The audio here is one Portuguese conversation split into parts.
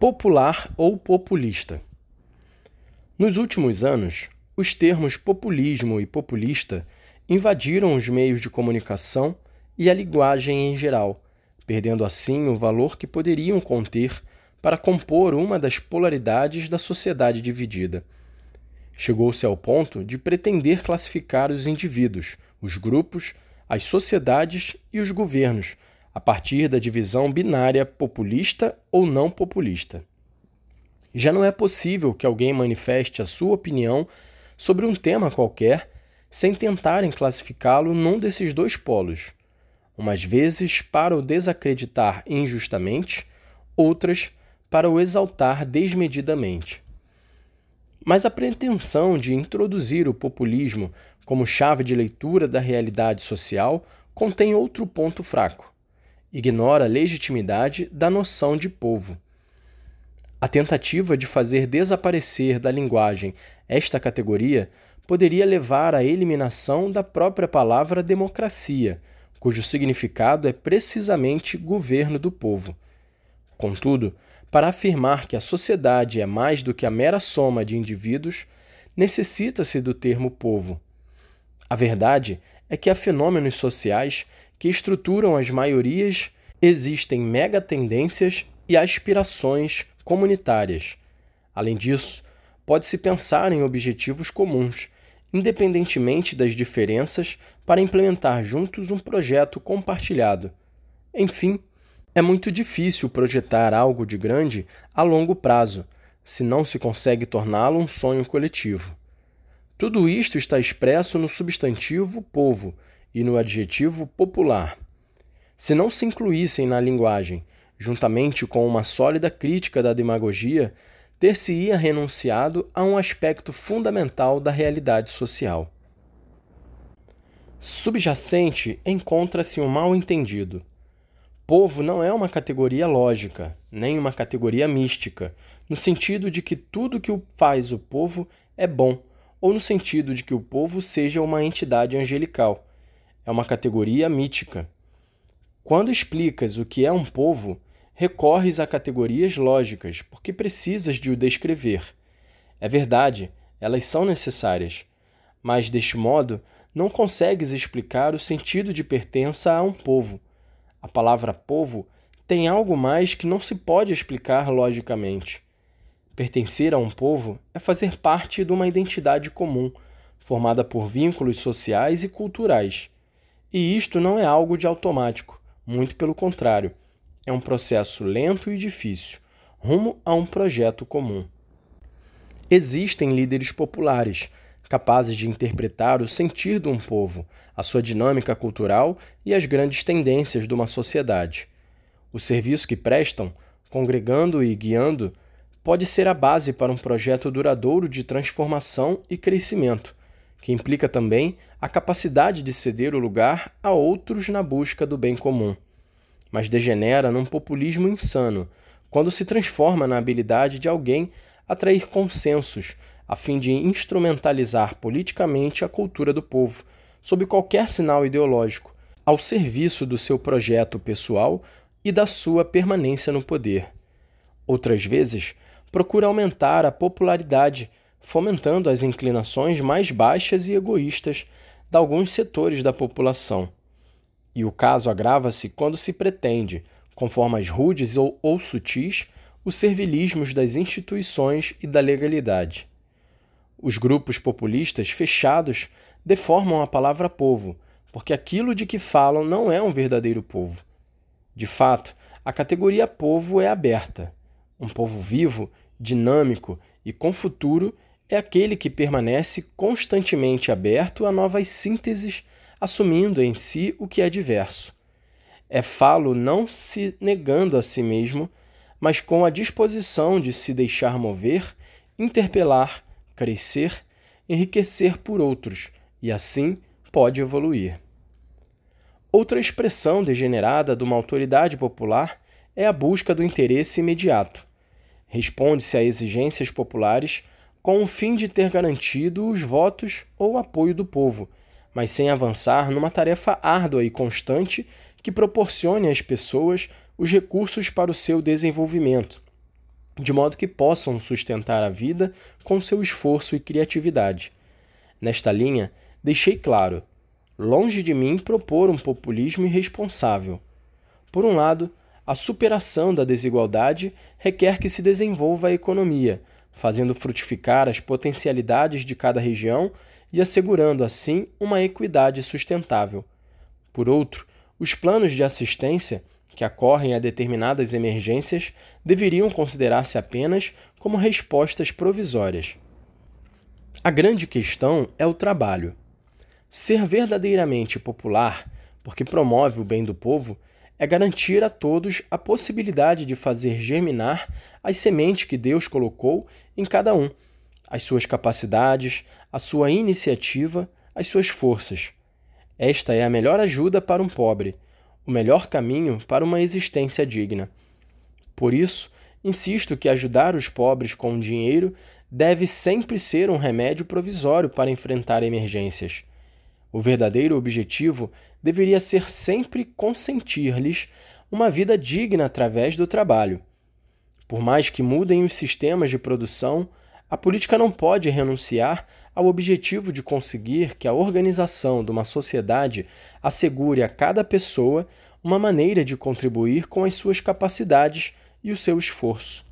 Popular ou populista. Nos últimos anos, os termos populismo e populista invadiram os meios de comunicação e a linguagem em geral, perdendo assim o valor que poderiam conter para compor uma das polaridades da sociedade dividida. Chegou-se ao ponto de pretender classificar os indivíduos, os grupos, as sociedades e os governos a partir da divisão binária populista ou não populista. Já não é possível que alguém manifeste a sua opinião sobre um tema qualquer sem tentarem classificá-lo num desses dois polos, umas vezes para o desacreditar injustamente, outras para o exaltar desmedidamente. Mas a pretensão de introduzir o populismo como chave de leitura da realidade social contém outro ponto fraco ignora a legitimidade da noção de povo. A tentativa de fazer desaparecer da linguagem esta categoria poderia levar à eliminação da própria palavra democracia, cujo significado é precisamente governo do povo. Contudo, para afirmar que a sociedade é mais do que a mera soma de indivíduos, necessita-se do termo povo. A verdade é que há fenômenos sociais que estruturam as maiorias, existem megatendências e aspirações comunitárias. Além disso, pode-se pensar em objetivos comuns, independentemente das diferenças, para implementar juntos um projeto compartilhado. Enfim, é muito difícil projetar algo de grande a longo prazo, se não se consegue torná-lo um sonho coletivo. Tudo isto está expresso no substantivo povo e no adjetivo popular. Se não se incluíssem na linguagem, juntamente com uma sólida crítica da demagogia, ter-se-ia renunciado a um aspecto fundamental da realidade social. Subjacente encontra-se um mal-entendido. Povo não é uma categoria lógica, nem uma categoria mística, no sentido de que tudo que faz o povo é bom, ou no sentido de que o povo seja uma entidade angelical é uma categoria mítica. Quando explicas o que é um povo, recorres a categorias lógicas, porque precisas de o descrever. É verdade, elas são necessárias, mas deste modo não consegues explicar o sentido de pertença a um povo. A palavra povo tem algo mais que não se pode explicar logicamente. Pertencer a um povo é fazer parte de uma identidade comum, formada por vínculos sociais e culturais. E isto não é algo de automático, muito pelo contrário, é um processo lento e difícil, rumo a um projeto comum. Existem líderes populares, capazes de interpretar o sentir de um povo, a sua dinâmica cultural e as grandes tendências de uma sociedade. O serviço que prestam, congregando e guiando, pode ser a base para um projeto duradouro de transformação e crescimento, que implica também a capacidade de ceder o lugar a outros na busca do bem comum. Mas degenera num populismo insano, quando se transforma na habilidade de alguém atrair consensos a fim de instrumentalizar politicamente a cultura do povo, sob qualquer sinal ideológico, ao serviço do seu projeto pessoal e da sua permanência no poder. Outras vezes, procura aumentar a popularidade fomentando as inclinações mais baixas e egoístas de alguns setores da população. E o caso agrava-se quando se pretende, com formas rudes ou, ou sutis, os servilismos das instituições e da legalidade. Os grupos populistas fechados deformam a palavra povo, porque aquilo de que falam não é um verdadeiro povo. De fato, a categoria povo é aberta. Um povo vivo, dinâmico e com futuro é aquele que permanece constantemente aberto a novas sínteses, assumindo em si o que é diverso. É falo não se negando a si mesmo, mas com a disposição de se deixar mover, interpelar, crescer, enriquecer por outros, e assim pode evoluir. Outra expressão degenerada de uma autoridade popular é a busca do interesse imediato. Responde-se a exigências populares com o fim de ter garantido os votos ou apoio do povo, mas sem avançar numa tarefa árdua e constante que proporcione às pessoas os recursos para o seu desenvolvimento. de modo que possam sustentar a vida com seu esforço e criatividade. Nesta linha, deixei claro: longe de mim propor um populismo irresponsável. Por um lado, a superação da desigualdade requer que se desenvolva a economia, fazendo frutificar as potencialidades de cada região e assegurando assim uma equidade sustentável. Por outro, os planos de assistência que ocorrem a determinadas emergências deveriam considerar-se apenas como respostas provisórias. A grande questão é o trabalho. Ser verdadeiramente popular, porque promove o bem do povo, é garantir a todos a possibilidade de fazer germinar as sementes que Deus colocou em cada um, as suas capacidades, a sua iniciativa, as suas forças. Esta é a melhor ajuda para um pobre o melhor caminho para uma existência digna. Por isso, insisto que ajudar os pobres com dinheiro deve sempre ser um remédio provisório para enfrentar emergências. O verdadeiro objetivo deveria ser sempre consentir-lhes uma vida digna através do trabalho. Por mais que mudem os sistemas de produção, a política não pode renunciar ao objetivo de conseguir que a organização de uma sociedade assegure a cada pessoa uma maneira de contribuir com as suas capacidades e o seu esforço.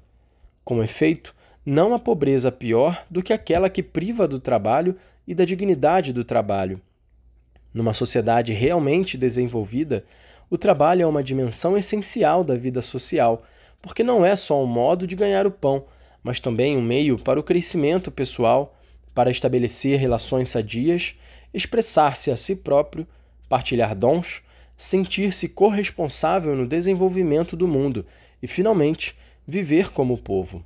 Com efeito, não há pobreza pior do que aquela que priva do trabalho e da dignidade do trabalho. Numa sociedade realmente desenvolvida, o trabalho é uma dimensão essencial da vida social, porque não é só um modo de ganhar o pão, mas também um meio para o crescimento pessoal, para estabelecer relações sadias, expressar-se a si próprio, partilhar dons, sentir-se corresponsável no desenvolvimento do mundo e, finalmente, viver como povo.